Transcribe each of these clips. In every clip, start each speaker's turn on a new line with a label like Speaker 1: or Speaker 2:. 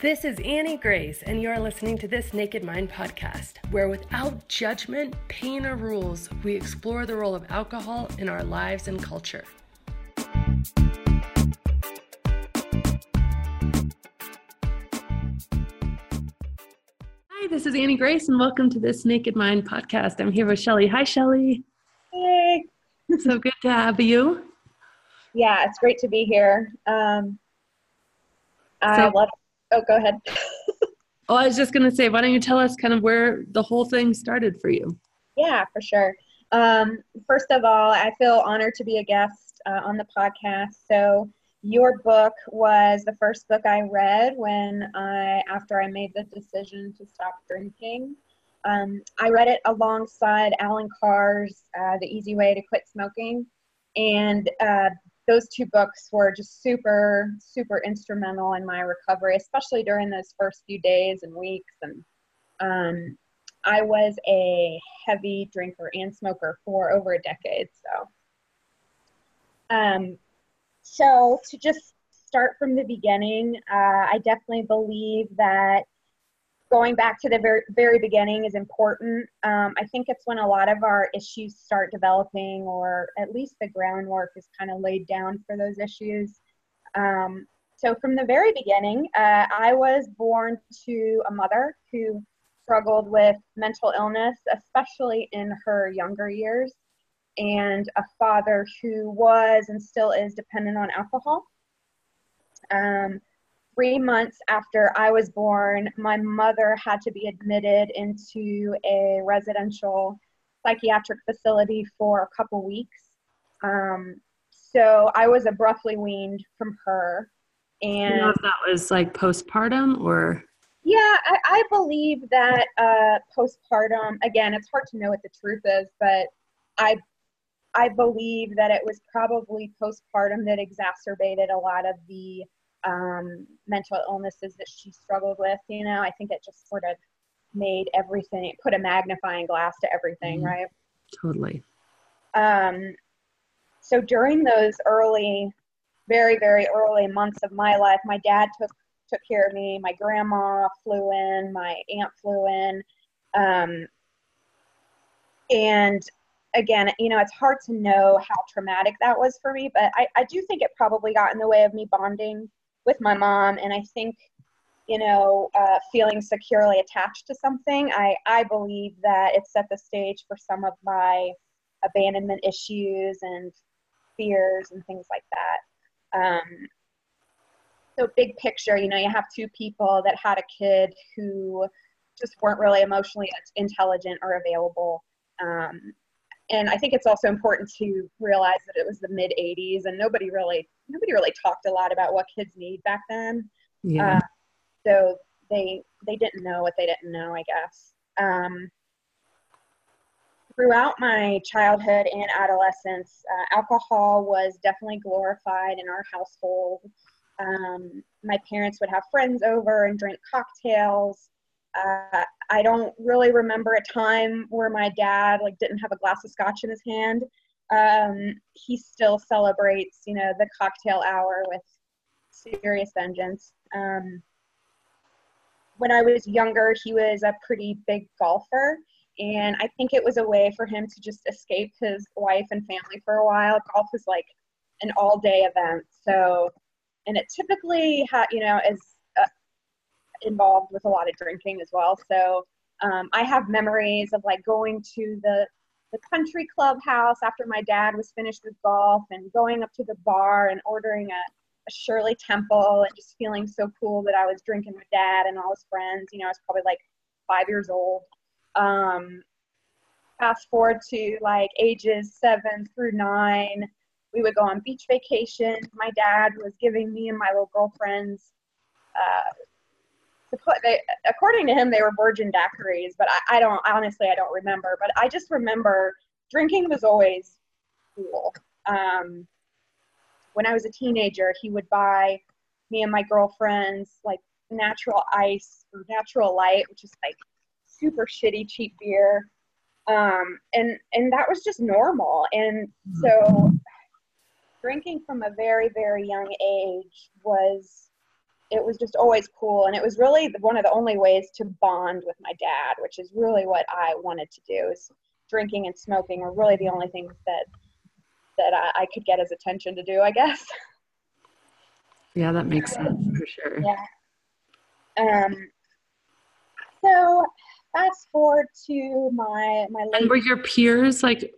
Speaker 1: This is Annie Grace, and you are listening to this Naked Mind podcast, where without judgment, pain, or rules, we explore the role of alcohol in our lives and culture. Hi, this is Annie Grace, and welcome to this Naked Mind podcast. I'm here with Shelly. Hi, Shelly.
Speaker 2: Hey.
Speaker 1: so good to have you.
Speaker 2: Yeah, it's great to be here. Um, I love Oh, go ahead.
Speaker 1: oh, I was just going to say, why don't you tell us kind of where the whole thing started for you?
Speaker 2: Yeah, for sure. Um, first of all, I feel honored to be a guest uh, on the podcast. So, your book was the first book I read when I, after I made the decision to stop drinking. Um, I read it alongside Allen Carr's uh, The Easy Way to Quit Smoking. And uh, those two books were just super, super instrumental in my recovery, especially during those first few days and weeks. And um, I was a heavy drinker and smoker for over a decade. So, um, so to just start from the beginning, uh, I definitely believe that going back to the very, very beginning is important. Um, I think it's when a lot of our issues start developing, or at least the groundwork is kind of laid down for those issues. Um, so, from the very beginning, uh, I was born to a mother who struggled with mental illness, especially in her younger years, and a father who was and still is dependent on alcohol. Um, three months after I was born, my mother had to be admitted into a residential psychiatric facility for a couple weeks. Um, so I was abruptly weaned from her. And
Speaker 1: you know if that was like postpartum or?
Speaker 2: Yeah, I, I believe that uh, postpartum, again, it's hard to know what the truth is, but I I believe that it was probably postpartum that exacerbated a lot of the um, mental illnesses that she struggled with. You know, I think it just sort of made everything, put a magnifying glass to everything, mm-hmm. right?
Speaker 1: Totally.
Speaker 2: Um, so during those early, very, very early months of my life, my dad took took care of me. My grandma flew in. My aunt flew in. Um, and again, you know, it's hard to know how traumatic that was for me, but I, I do think it probably got in the way of me bonding with my mom and i think you know uh, feeling securely attached to something i i believe that it set the stage for some of my abandonment issues and fears and things like that. Um, so big picture you know you have two people that had a kid who just weren't really emotionally intelligent or available. Um, and I think it's also important to realize that it was the mid 80s and nobody really nobody really talked a lot about what kids need back then.
Speaker 1: Yeah. Uh,
Speaker 2: so they they didn't know what they didn't know, I guess. Um, throughout my childhood and adolescence, uh, alcohol was definitely glorified in our household. Um, my parents would have friends over and drink cocktails. Uh, I don't really remember a time where my dad like didn't have a glass of scotch in his hand. Um, he still celebrates, you know, the cocktail hour with serious vengeance. Um, when I was younger, he was a pretty big golfer, and I think it was a way for him to just escape his wife and family for a while. Golf is like an all-day event, so and it typically, ha- you know, is involved with a lot of drinking as well. So um, I have memories of like going to the the country clubhouse after my dad was finished with golf and going up to the bar and ordering a, a Shirley Temple and just feeling so cool that I was drinking with dad and all his friends. You know, I was probably like five years old. Um, fast forward to like ages seven through nine, we would go on beach vacations. My dad was giving me and my little girlfriends uh, they, according to him, they were virgin daiquiris, but I, I don't honestly, I don't remember. But I just remember drinking was always cool. Um, when I was a teenager, he would buy me and my girlfriends like natural ice or natural light, which is like super shitty cheap beer. Um, and and that was just normal. And so drinking from a very very young age was it was just always cool and it was really one of the only ways to bond with my dad which is really what i wanted to do is drinking and smoking were really the only things that that I, I could get his attention to do i guess.
Speaker 1: Yeah that makes sense for sure.
Speaker 2: Yeah. Um so fast forward to my my
Speaker 1: late and were your peers like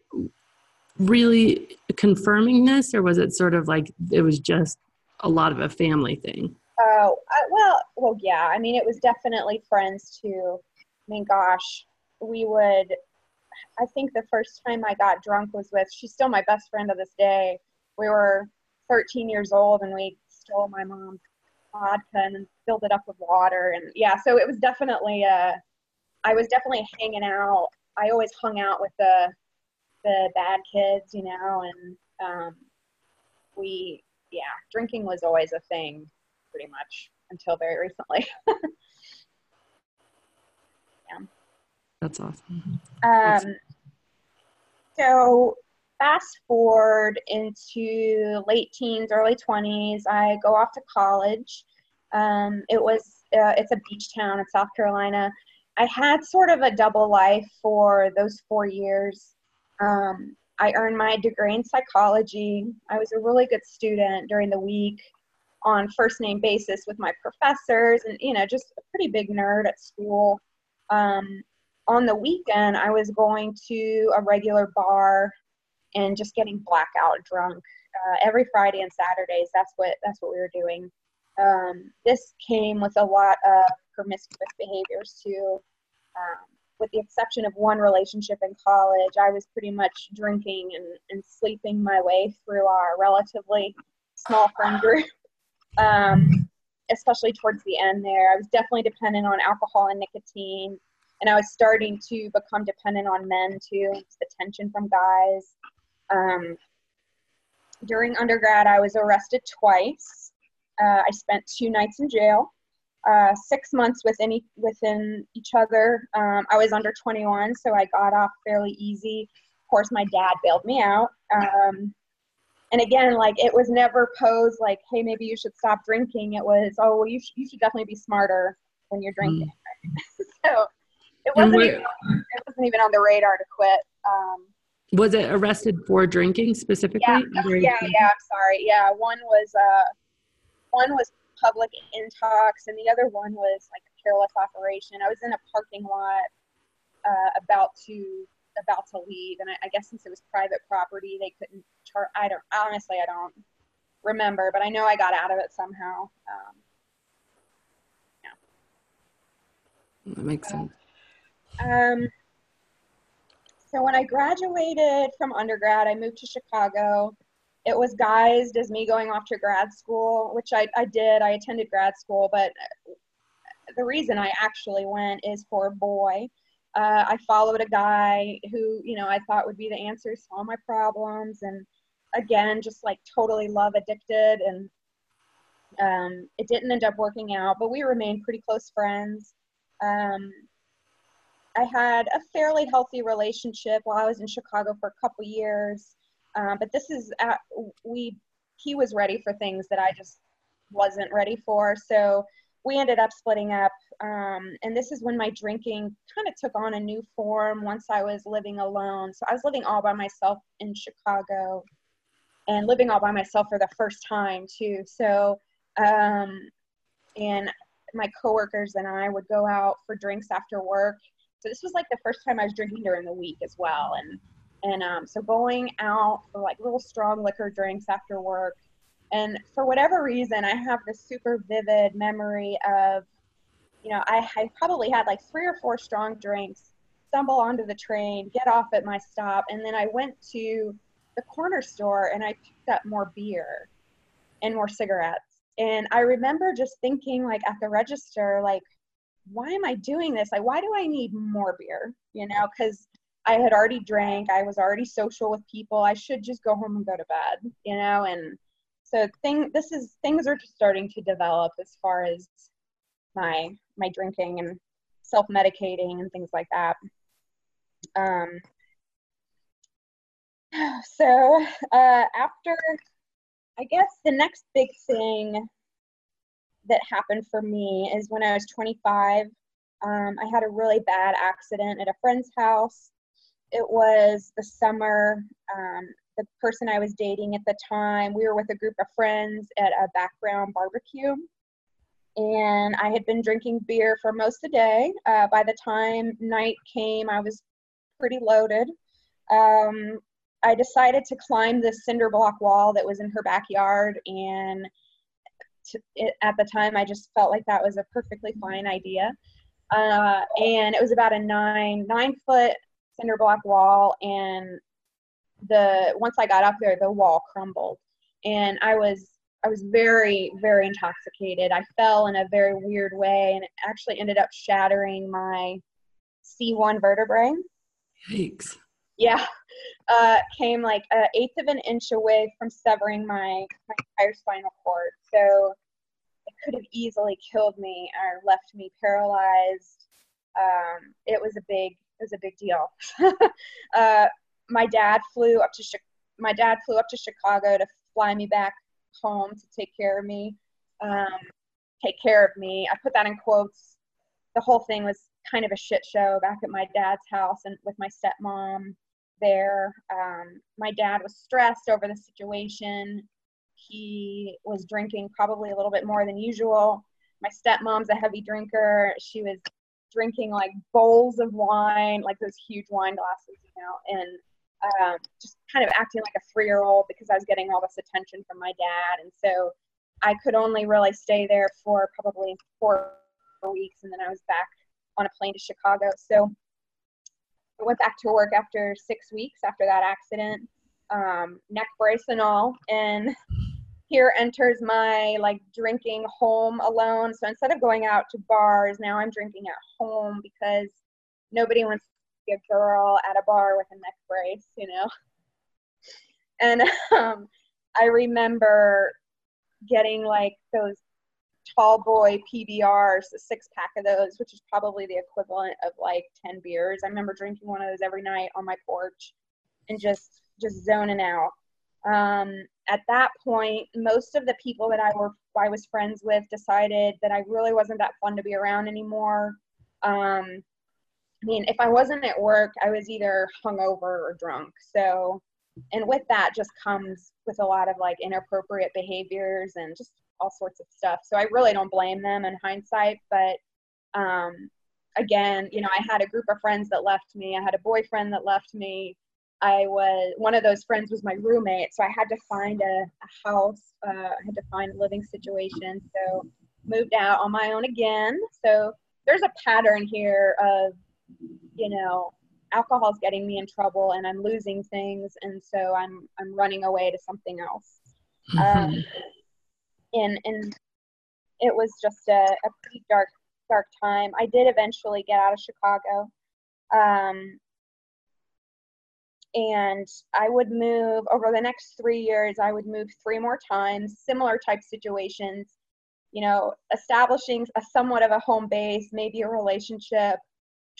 Speaker 1: really confirming this or was it sort of like it was just a lot of a family thing
Speaker 2: Oh, well, well, yeah. I mean, it was definitely friends too. I mean, gosh, we would. I think the first time I got drunk was with. She's still my best friend to this day. We were 13 years old, and we stole my mom's vodka and filled it up with water, and yeah. So it was definitely. Uh, I was definitely hanging out. I always hung out with the the bad kids, you know, and um, we, yeah, drinking was always a thing pretty much until very recently.
Speaker 1: yeah. That's awesome.
Speaker 2: Um, so fast forward into late teens, early 20s, I go off to college. Um, it was, uh, it's a beach town in South Carolina. I had sort of a double life for those four years. Um, I earned my degree in psychology. I was a really good student during the week on first name basis with my professors and you know just a pretty big nerd at school. Um, on the weekend i was going to a regular bar and just getting blackout drunk. Uh, every friday and saturdays that's what that's what we were doing. Um, this came with a lot of promiscuous behaviors too. Um, with the exception of one relationship in college i was pretty much drinking and, and sleeping my way through our relatively small friend group um, especially towards the end there. I was definitely dependent on alcohol and nicotine, and I was starting to become dependent on men too—the attention from guys. Um, during undergrad, I was arrested twice. Uh, I spent two nights in jail, uh, six months within, e- within each other. Um, I was under 21, so I got off fairly easy. Of course, my dad bailed me out. Um, and again like it was never posed like hey maybe you should stop drinking. It was oh well you, sh- you should definitely be smarter when you're drinking. Mm. so it wasn't even, it wasn't even on the radar to quit um,
Speaker 1: was it arrested for drinking specifically?
Speaker 2: Yeah yeah, yeah i'm sorry. Yeah one was uh one was public intox and the other one was like a careless operation. I was in a parking lot uh, about to about to leave, and I, I guess since it was private property, they couldn't chart. I don't honestly, I don't remember, but I know I got out of it somehow. Um,
Speaker 1: yeah, that makes sense.
Speaker 2: Um, so when I graduated from undergrad, I moved to Chicago. It was guised as me going off to grad school, which I, I did. I attended grad school, but the reason I actually went is for a boy uh, I followed a guy who, you know, I thought would be the answer to all my problems. And again, just like totally love addicted. And um, it didn't end up working out, but we remained pretty close friends. Um, I had a fairly healthy relationship while I was in Chicago for a couple years. Um, but this is, at, we, he was ready for things that I just wasn't ready for. So we ended up splitting up. Um, and this is when my drinking kind of took on a new form once I was living alone. So I was living all by myself in Chicago and living all by myself for the first time, too. So, um, and my coworkers and I would go out for drinks after work. So this was like the first time I was drinking during the week as well. And, and um, so going out for like little strong liquor drinks after work and for whatever reason, I have this super vivid memory of, you know, I, I probably had like three or four strong drinks, stumble onto the train, get off at my stop, and then I went to the corner store and I picked up more beer and more cigarettes. And I remember just thinking, like, at the register, like, why am I doing this? Like, why do I need more beer? You know, because I had already drank, I was already social with people. I should just go home and go to bed, you know, and so thing this is things are just starting to develop as far as my my drinking and self medicating and things like that. Um, so uh, after, I guess the next big thing that happened for me is when I was 25. Um, I had a really bad accident at a friend's house. It was the summer. Um, the person I was dating at the time, we were with a group of friends at a background barbecue. And I had been drinking beer for most of the day. Uh, by the time night came, I was pretty loaded. Um, I decided to climb this cinder block wall that was in her backyard. And to, it, at the time, I just felt like that was a perfectly fine idea. Uh, and it was about a nine nine foot cinder block wall and the once I got up there, the wall crumbled, and I was I was very very intoxicated. I fell in a very weird way, and it actually ended up shattering my C1 vertebrae.
Speaker 1: Yikes!
Speaker 2: Yeah, uh, came like an eighth of an inch away from severing my my entire spinal cord. So it could have easily killed me or left me paralyzed. Um, it was a big it was a big deal. uh, my dad flew up to my dad flew up to Chicago to fly me back home to take care of me. Um, take care of me. I put that in quotes. The whole thing was kind of a shit show back at my dad's house and with my stepmom there. Um, my dad was stressed over the situation. He was drinking probably a little bit more than usual. My stepmom's a heavy drinker. She was drinking like bowls of wine, like those huge wine glasses, you know, and um, just kind of acting like a three year old because I was getting all this attention from my dad. And so I could only really stay there for probably four weeks and then I was back on a plane to Chicago. So I went back to work after six weeks after that accident, um, neck brace and all. And here enters my like drinking home alone. So instead of going out to bars, now I'm drinking at home because nobody wants a girl at a bar with a neck brace, you know. And um, I remember getting like those tall boy PBRs, a six pack of those, which is probably the equivalent of like 10 beers. I remember drinking one of those every night on my porch and just just zoning out. Um, at that point, most of the people that I were I was friends with decided that I really wasn't that fun to be around anymore. Um, I mean, if I wasn't at work, I was either hungover or drunk. So, and with that just comes with a lot of like inappropriate behaviors and just all sorts of stuff. So I really don't blame them in hindsight. But um, again, you know, I had a group of friends that left me. I had a boyfriend that left me. I was one of those friends was my roommate, so I had to find a, a house. Uh, I had to find a living situation. So moved out on my own again. So there's a pattern here of you know, alcohol's getting me in trouble and I'm losing things, and so I'm I'm running away to something else. Mm-hmm. Um, and and it was just a, a pretty dark dark time. I did eventually get out of Chicago. Um, and I would move over the next three years. I would move three more times, similar type situations. You know, establishing a somewhat of a home base, maybe a relationship,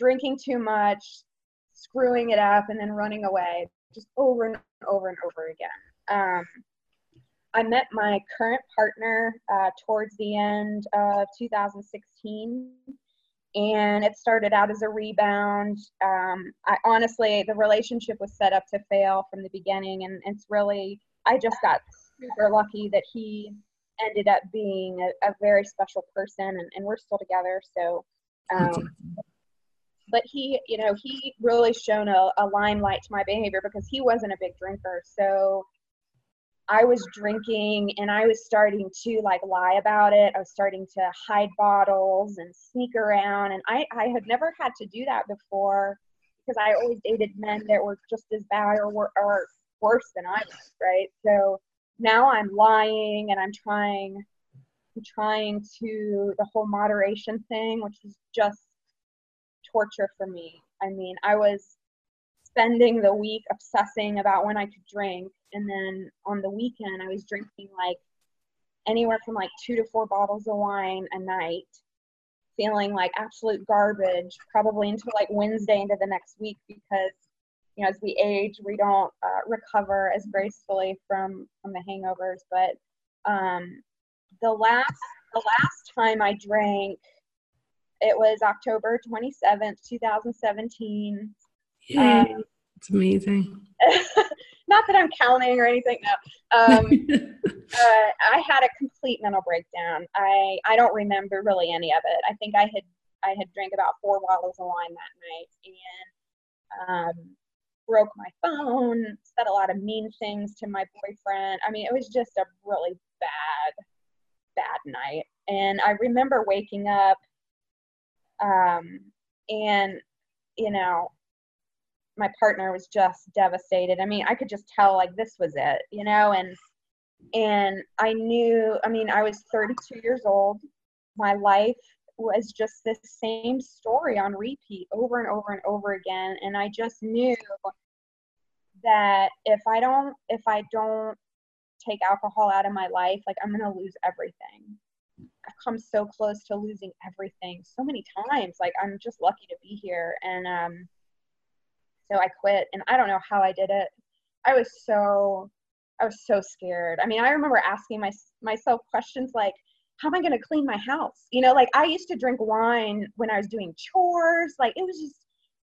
Speaker 2: drinking too much, screwing it up, and then running away, just over and over and over again. Um, I met my current partner uh, towards the end of 2016, and it started out as a rebound. Um, I honestly, the relationship was set up to fail from the beginning, and it's really, I just got super lucky that he ended up being a, a very special person, and, and, we're still together. So um, but he you know he really shone a, a limelight to my behavior because he wasn't a big drinker. So i was drinking and i was starting to like lie about it. I was starting to hide bottles and sneak around. And i i had never had to do that before because i always dated men that were just as bad or, were, or worse than i was right? So now i'm lying and i'm trying trying to the whole moderation thing which is just torture for me. I mean, I was spending the week obsessing about when I could drink, and then on the weekend, I was drinking like anywhere from like two to four bottles of wine a night, feeling like absolute garbage, probably until like Wednesday into the next week because you know as we age, we don't uh, recover as gracefully from from the hangovers. But um, the last the last time I drank, it was October 27th, 2017.
Speaker 1: Yay. Um, it's amazing.
Speaker 2: not that I'm counting or anything. No. Um, uh, I had a complete mental breakdown. I, I don't remember really any of it. I think I had I had drank about four bottles of wine that night and um, broke my phone, said a lot of mean things to my boyfriend. I mean, it was just a really bad, bad night. And I remember waking up um, and, you know, my partner was just devastated. I mean, I could just tell like this was it, you know, and and I knew, I mean, I was 32 years old. My life was just the same story on repeat over and over and over again and I just knew that if I don't if I don't take alcohol out of my life, like I'm going to lose everything. I've come so close to losing everything so many times. Like I'm just lucky to be here and um so I quit and I don't know how I did it. I was so I was so scared. I mean, I remember asking my, myself questions like, how am I going to clean my house? You know, like I used to drink wine when I was doing chores. Like it was just,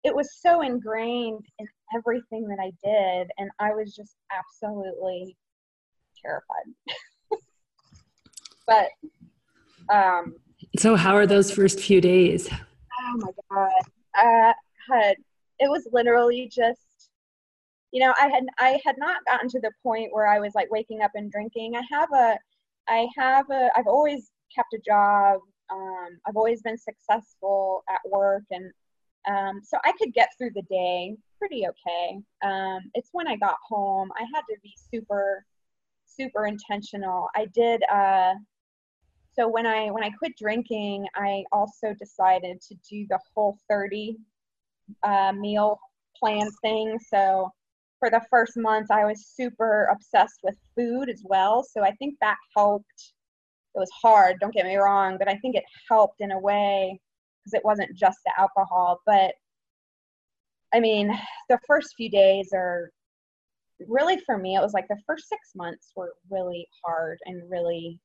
Speaker 2: it was so ingrained in everything that I did. And I was just absolutely terrified. but, um,
Speaker 1: so how are those first few days?
Speaker 2: Oh my God. I had it was literally just you know i had i had not gotten to the point where i was like waking up and drinking. I have a i have a i've always kept a job. Um, i've always been successful at work and um, so i could get through the day pretty okay. Um, it's when i got home. I had to be super super intentional. I did uh, so when i when i quit drinking i also decided to do the whole 30 uh, meal plan thing. So for the first month, I was super obsessed with food as well. So I think that helped. It was hard, don't get me wrong, but I think it helped in a way because it wasn't just the alcohol. But I mean, the first few days are really for me, it was like the first six months were really hard and really,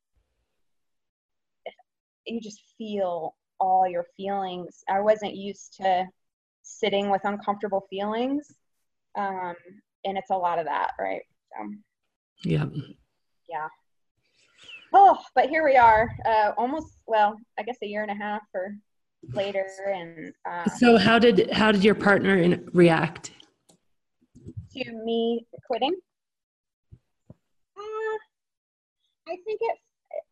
Speaker 2: you just feel all your feelings. I wasn't used to sitting with uncomfortable feelings. Um, and it's a lot of that, right? So,
Speaker 1: yeah.
Speaker 2: Yeah. Oh, but here we are, uh, almost, well, I guess a year and a half or later. And uh,
Speaker 1: so how did, how did your partner in, react?
Speaker 2: To me quitting? Uh, I think it,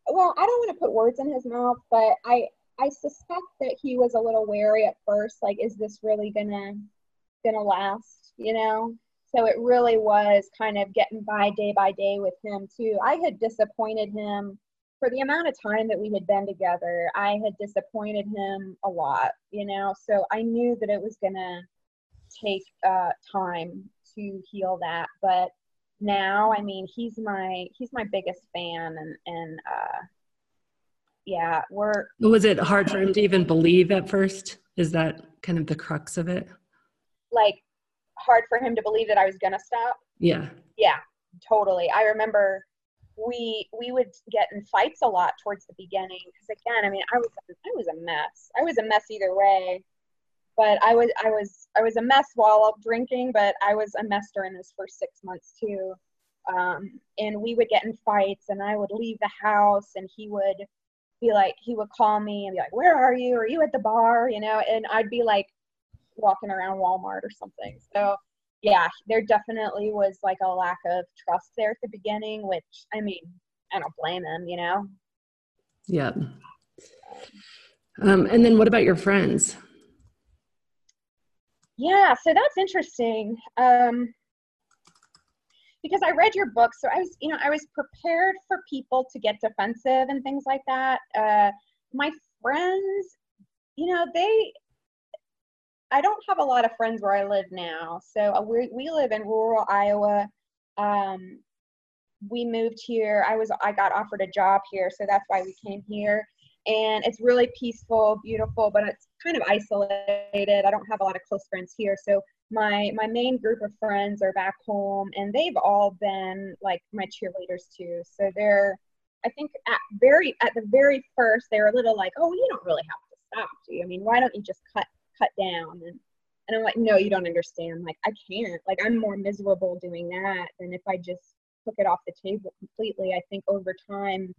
Speaker 2: well, I don't want to put words in his mouth, but I, I suspect that he was a little wary at first, like, is this really gonna gonna last? You know. So it really was kind of getting by day by day with him too. I had disappointed him for the amount of time that we had been together. I had disappointed him a lot, you know. So I knew that it was gonna take uh, time to heal that, but now i mean he's my he's my biggest fan and and uh yeah, we're.
Speaker 1: Was it hard for him to even believe at first? Is that kind of the crux of it?
Speaker 2: Like, hard for him to believe that I was gonna stop.
Speaker 1: Yeah.
Speaker 2: Yeah, totally. I remember we we would get in fights a lot towards the beginning because again, I mean, I was I was a mess. I was a mess either way. But I was I was I was a mess while drinking, but I was a mess during those first six months too. Um, and we would get in fights, and I would leave the house, and he would be like, he would call me and be like, where are you? Are you at the bar? You know, and I'd be like walking around Walmart or something. So yeah, there definitely was like a lack of trust there at the beginning, which I mean, I don't blame him, you know?
Speaker 1: Yeah. Um, and then what about your friends?
Speaker 2: Yeah, so that's interesting. Um, because I read your book, so I was, you know, I was prepared for people to get defensive and things like that. Uh, my friends, you know, they, I don't have a lot of friends where I live now. So uh, we we live in rural Iowa. Um, we moved here. I was I got offered a job here, so that's why we came here. And it's really peaceful, beautiful, but it's kind of isolated. I don't have a lot of close friends here, so my my main group of friends are back home and they've all been like my cheerleaders too so they're I think at very at the very first they were a little like, oh, you don't really have to stop, do you? I mean, why don't you just cut cut down? And and I'm like, no, you don't understand. Like I can't. Like I'm more miserable doing that than if I just took it off the table completely. I think over time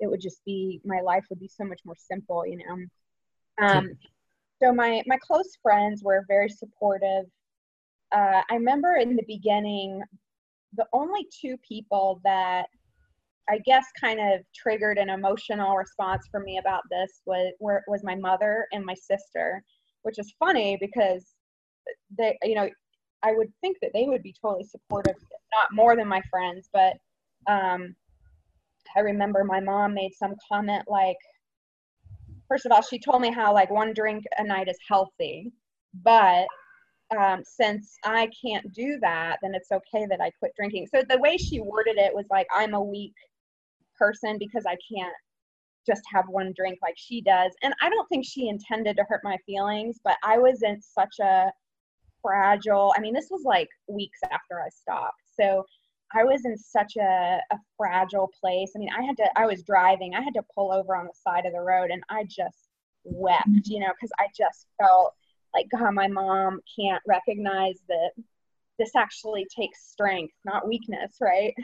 Speaker 2: it would just be my life would be so much more simple, you know. Um, so my my close friends were very supportive. Uh, I remember in the beginning, the only two people that I guess kind of triggered an emotional response for me about this was were, was my mother and my sister, which is funny because they you know I would think that they would be totally supportive, not more than my friends, but um, I remember my mom made some comment like, first of all, she told me how like one drink a night is healthy, but um, since I can't do that, then it's okay that I quit drinking. So the way she worded it was like, I'm a weak person because I can't just have one drink like she does. And I don't think she intended to hurt my feelings, but I was in such a fragile, I mean, this was like weeks after I stopped. So I was in such a, a fragile place. I mean, I had to, I was driving, I had to pull over on the side of the road and I just wept, you know, because I just felt like, God, my mom can't recognize that this actually takes strength, not weakness, right?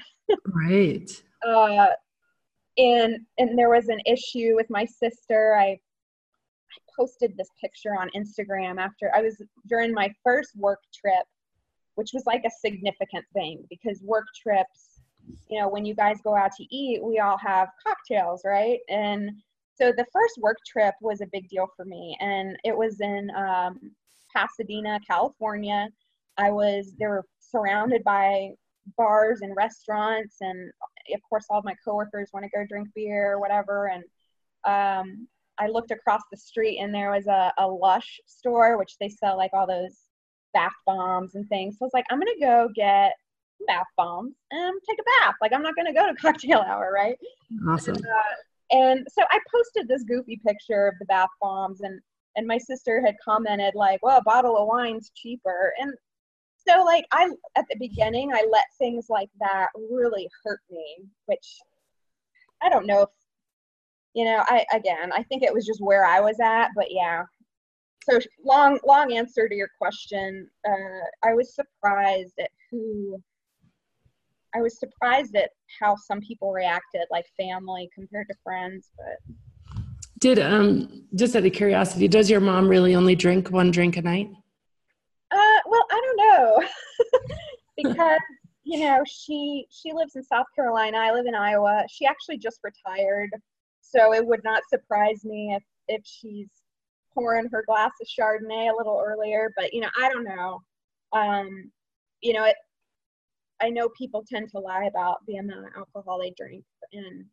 Speaker 1: Right.
Speaker 2: uh, and and there was an issue with my sister. I I posted this picture on Instagram after I was during my first work trip which was like a significant thing because work trips, you know, when you guys go out to eat, we all have cocktails, right? And so the first work trip was a big deal for me, and it was in um, Pasadena, California. I was they were surrounded by bars and restaurants, and of course, all of my coworkers want to go drink beer or whatever. And um, I looked across the street, and there was a, a Lush store, which they sell like all those bath bombs and things. So I was like, I'm gonna go get bath bombs and take a bath. Like I'm not gonna go to cocktail hour, right?
Speaker 1: Awesome.
Speaker 2: And, uh, and so I posted this goofy picture of the bath bombs, and and my sister had commented like, "Well, a bottle of wine's cheaper." And so like I at the beginning, I let things like that really hurt me, which I don't know if you know. I again, I think it was just where I was at, but yeah, so long long answer to your question. Uh, i was surprised at who i was surprised at how some people reacted like family compared to friends but
Speaker 1: did um just out of curiosity does your mom really only drink one drink a night?
Speaker 2: Uh well i don't know. Because you know she she lives in south carolina. I live in iowa. She actually just retired. So it would not surprise me if if she's pouring her glass of Chardonnay a little earlier, but you know, I don't know. Um, you know, it, I know people tend to lie about the amount of alcohol they drink, and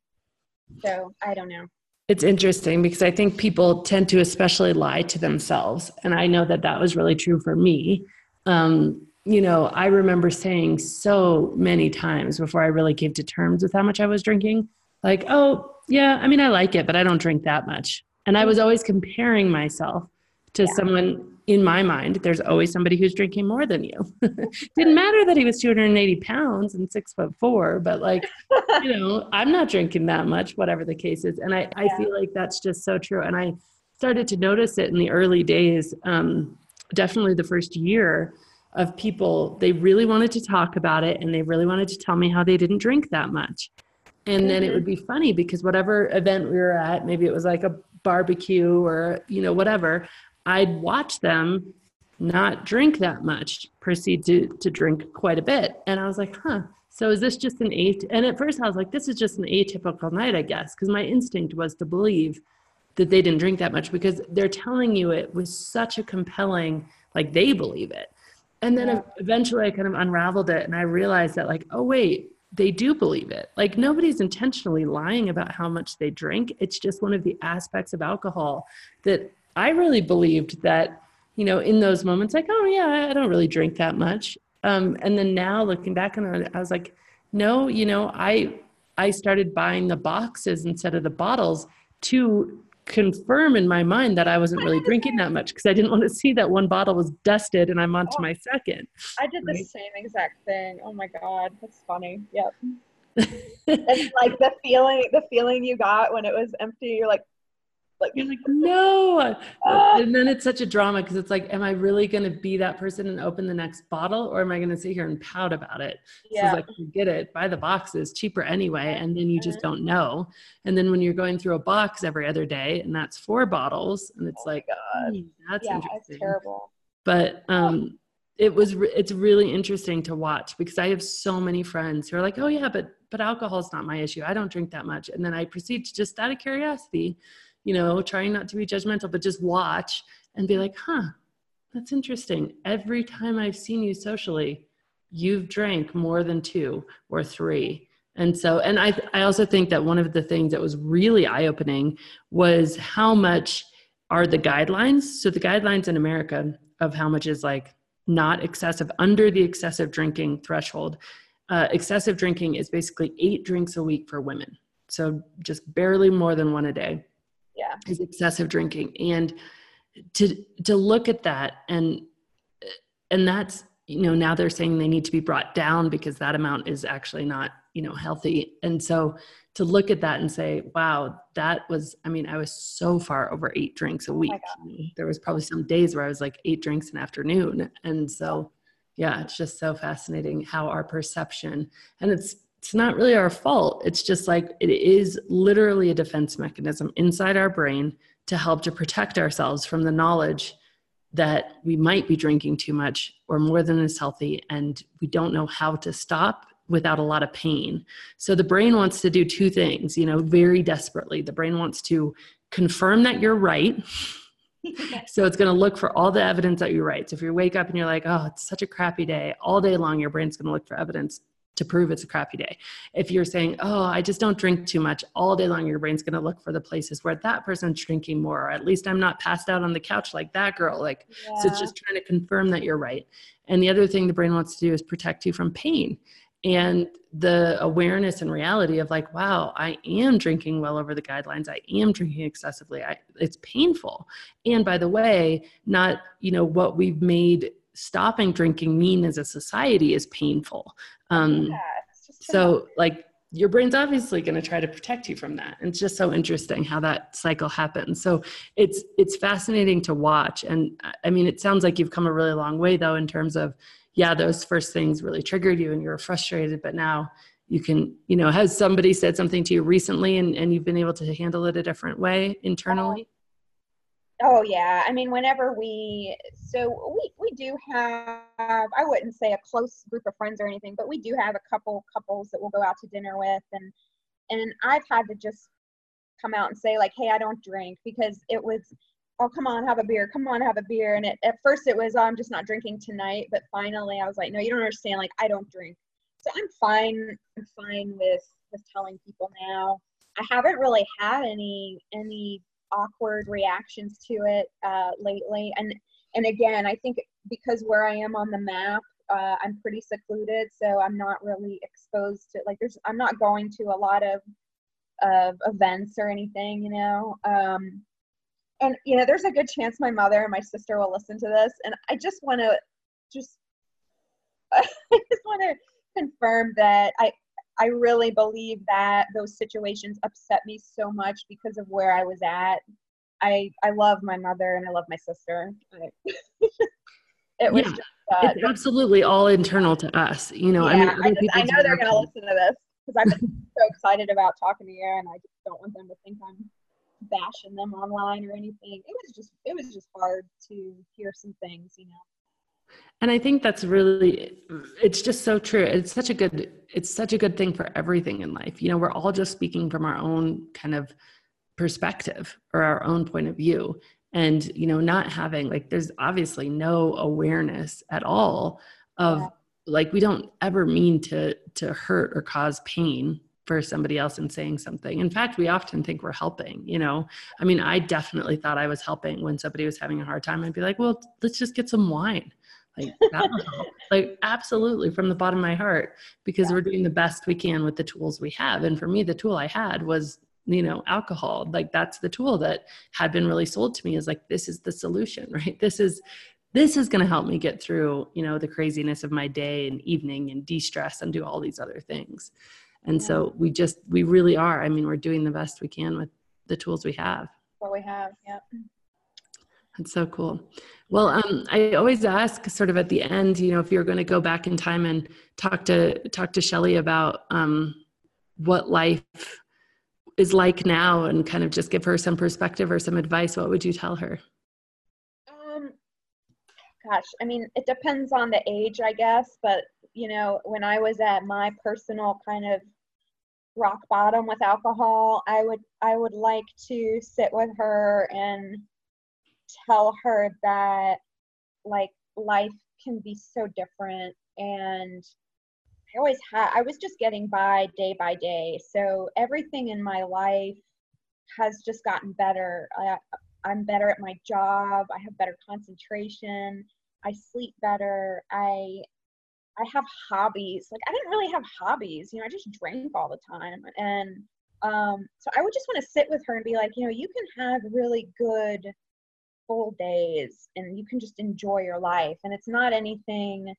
Speaker 2: so I don't know.
Speaker 1: It's interesting because I think people tend to especially lie to themselves, and I know that that was really true for me. Um, you know, I remember saying so many times before I really came to terms with how much I was drinking, like, "Oh, yeah, I mean, I like it, but I don't drink that much." And I was always comparing myself to yeah. someone in my mind. There's always somebody who's drinking more than you. Didn't matter that he was 280 pounds and six foot four, but like, you know, I'm not drinking that much, whatever the case is. And I, I feel like that's just so true. And I started to notice it in the early days, um, definitely the first year of people, they really wanted to talk about it and they really wanted to tell me how they didn't drink that much. And then it mm-hmm. would be funny because whatever event we were at, maybe it was like a barbecue or you know whatever i'd watch them not drink that much proceed to to drink quite a bit. And i was like huh so is this just an eight and at first i was like this is just an atypical night i guess because my instinct was to believe that they didn't drink that much because they're telling you it was such a compelling like they believe it. And then eventually i kind of unraveled it and i realized that like oh wait they do believe it. Like nobody's intentionally lying about how much they drink. It's just one of the aspects of alcohol that I really believed that, you know, in those moments, like, oh yeah, I don't really drink that much. Um, and then now looking back on it, I was like, no, you know, I I started buying the boxes instead of the bottles to confirm in my mind that I wasn't really drinking that much because I didn't want to see that one bottle was dusted and I'm on to oh, my second.
Speaker 2: I did right? the same exact thing. Oh my God, that's funny. Yep. it's like the feeling the feeling you got when it was empty you're like
Speaker 1: like you're like no. Ah. and then it's such a drama because it's like am i really going to be that person and open the next bottle or am i going to sit here and pout about it? Yeah. so it's like get it. Buy the boxes cheaper anyway and then you just mm-hmm. don't know. And then when you're going through a box every other day and that's four bottles and it's oh like God. Mm, that's yeah, interesting.
Speaker 2: terrible.
Speaker 1: But um it was re- it's really interesting to watch because i have so many friends who are like oh yeah but but alcohol is not my issue. I don't drink that much. And then i proceed to just out of curiosity you know trying not to be judgmental but just watch and be like huh that's interesting every time i've seen you socially you've drank more than two or three and so and i i also think that one of the things that was really eye opening was how much are the guidelines so the guidelines in america of how much is like not excessive, under the excessive drinking threshold. Uh, excessive drinking is basically eight drinks a week for women. So just barely more than one a day.
Speaker 2: Yeah.
Speaker 1: Is excessive drinking. And to to look at that and and that's you know now they're saying they need to be brought down because that amount is actually not you know healthy and so to look at that and say wow that was i mean i was so far over eight drinks a oh week oh there was probably some days where i was like eight drinks an afternoon and so yeah it's just so fascinating how our perception and it's it's not really our fault it's just like it is literally a defense mechanism inside our brain to help to protect ourselves from the knowledge that we might be drinking too much or more than is healthy and we don't know how to stop without a lot of pain. So the brain wants to do two things, you know, very desperately. The brain wants to confirm that you're right. so it's going to look for all the evidence that you're right. So if you wake up and you're like, oh, it's such a crappy day, all day long, your brain's going to look for evidence to prove it's a crappy day. If you're saying, oh, I just don't drink too much, all day long, your brain's going to look for the places where that person's drinking more, or at least I'm not passed out on the couch like that girl. Like, yeah. so it's just trying to confirm that you're right. And the other thing the brain wants to do is protect you from pain and the awareness and reality of like wow i am drinking well over the guidelines i am drinking excessively I, it's painful and by the way not you know what we've made stopping drinking mean as a society is painful. Um, yeah, so like your brain's obviously going to try to protect you from that. And it's just so interesting how that cycle happens. So it's it's fascinating to watch. And i mean it sounds like you've come a really long way though in terms of yeah, those first things really triggered you and you were frustrated, but now you can, you know, has somebody said something to you recently and, and you've been able to handle it a different way internally?
Speaker 2: Oh yeah. I mean, whenever we, so we, we do have, I wouldn't say a close group of friends or anything, but we do have a couple couples that we'll go out to dinner with. And, and I've had to just come out and say like, Hey, I don't drink because it was, oh come on have a beer come on have a beer. And it, at first it was oh, i'm just not drinking tonight. But finally i was like no you don't understand. Like i don't drink. So i'm fine i'm fine with with telling people now. I haven't really had any any awkward reactions to it uh, lately. And and again i think because where i am on the map uh, i'm pretty secluded so i'm not really exposed to like there's i'm not going to a lot of of events or anything you know? Um and you know there's a good chance my mother and my sister will listen to this and i just want to just i just want to confirm that i i really believe that those situations upset me so much because of where i was at i i love my mother and i love my sister
Speaker 1: it was yeah, just, uh, it's absolutely all internal to us you know yeah,
Speaker 2: i mean I, just, I know they're going to listen to this because i've been so excited about talking to you and i just don't want them to think i'm bashing them online or anything. It was just it was just hard to hear some things, you know.
Speaker 1: And I think that's really it's just so true. It's such a good it's such a good thing for everything in life. You know, we're all just speaking from our own kind of perspective or our own point of view and you know not having like there's obviously no awareness at all of yeah. like we don't ever mean to to hurt or cause pain for somebody else in saying something. In fact, we often think we're helping, you know. I mean, I definitely thought I was helping when somebody was having a hard time. I'd be like, well, let's just get some wine. Like that like absolutely from the bottom of my heart because yeah. we're doing the best we can with the tools we have. And for me, the tool I had was you know alcohol like that's the tool that had been really sold to me is like this is the solution right this is this is going to help me get through you know the craziness of my day and evening and de-stress and do all these other things And yeah. so we just, we really are. I mean, we're doing the best we can with the tools we have.
Speaker 2: What we have, yeah.
Speaker 1: That's so cool. Well, um, I always ask sort of at the end, you know, if you're going to go back in time and talk to talk to Shelly about um, what life is like now, and kind of just give her some perspective or some advice, what would you tell her?
Speaker 2: Um, gosh, I mean, it depends on the age, I guess. But you know, when I was at my personal kind of rock bottom with alcohol, I would I would like to sit with her and tell her that like life can be so different and I always had I was just getting by day by day. So everything in my life has just gotten better. I, I'm better at my job. I have better concentration. I sleep better. I I have hobbies. Like I didn't really have hobbies. You know, I just drank all the time. And um, so I would just want to sit with her and be like, you know, you can have really good full days and you can just enjoy your life. And it's not anything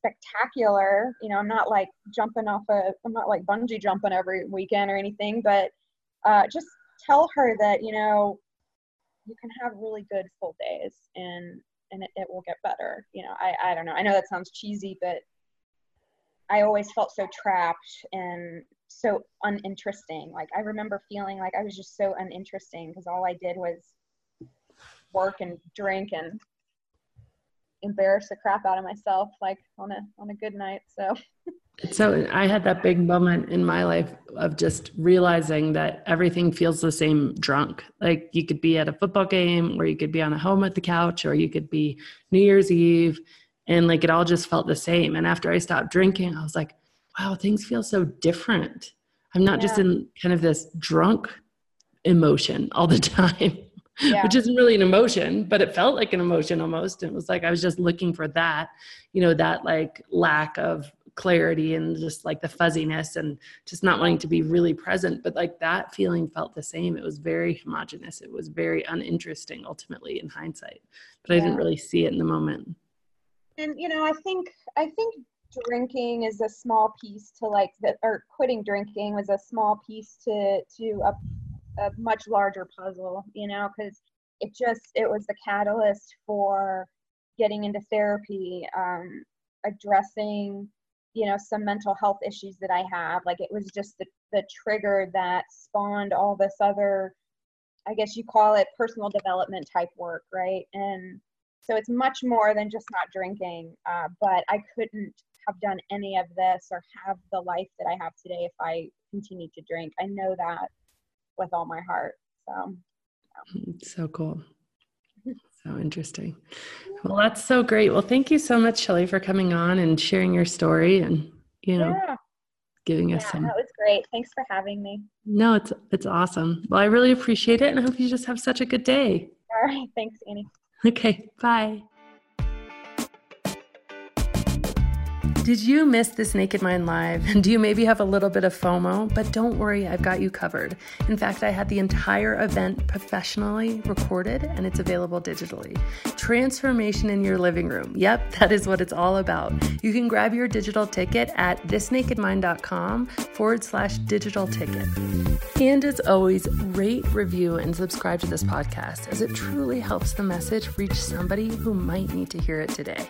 Speaker 2: spectacular you know i'm not like jumping off a i'm not like bungee jumping every weekend or anything but uh, just tell her that you know you can have really good full days and and it, it will get better you know i i don't know. I know that sounds cheesy but i always felt so trapped and so uninteresting. Like i remember feeling like i was just so uninteresting because all i did was work and drink and embarrass the crap out of myself like on a on a good night so.
Speaker 1: So i had that big moment in my life of just realizing that everything feels the same drunk. Like you could be at a football game or you could be on a home at the couch or you could be new year's eve and like it all just felt the same. And after i stopped drinking i was like wow things feel so different. I'm not yeah. just in kind of this drunk emotion all the time yeah. which isn't really an emotion, but it felt like an emotion almost. It was like I was just looking for that, you know, that like lack of clarity and just like the fuzziness and just not wanting to be really present. But like that feeling felt the same. It was very homogenous. It was very uninteresting ultimately in hindsight, but yeah. I didn't really see it in the moment.
Speaker 2: And, you know, I think, I think drinking is a small piece to like that or quitting drinking was a small piece to to a a much larger puzzle, you know, because it just it was the catalyst for getting into therapy, um, addressing, you know, some mental health issues that I have. Like it was just the the trigger that spawned all this other, I guess you call it personal development type work, right? And so it's much more than just not drinking. Uh, but I couldn't have done any of this or have the life that I have today if I continued to drink. I know that with all my heart. So,
Speaker 1: yeah. so cool. So interesting. Well, that's so great. Well, thank you so much, Shelly, for coming on and sharing your story and, you know, yeah. giving us
Speaker 2: yeah,
Speaker 1: some.
Speaker 2: That was great. Thanks for having me.
Speaker 1: No, it's it's awesome. Well, I really appreciate it and I hope you just have such a good day.
Speaker 2: All right. Thanks, Annie.
Speaker 1: Okay. Bye. Did you miss this Naked Mind Live? And do you maybe have a little bit of FOMO? But don't worry, I've got you covered. In fact, I had the entire event professionally recorded and it's available digitally. Transformation in your living room. Yep, that is what it's all about. You can grab your digital ticket at thisnakedmind.com forward slash digital ticket. And as always, rate, review, and subscribe to this podcast as it truly helps the message reach somebody who might need to hear it today.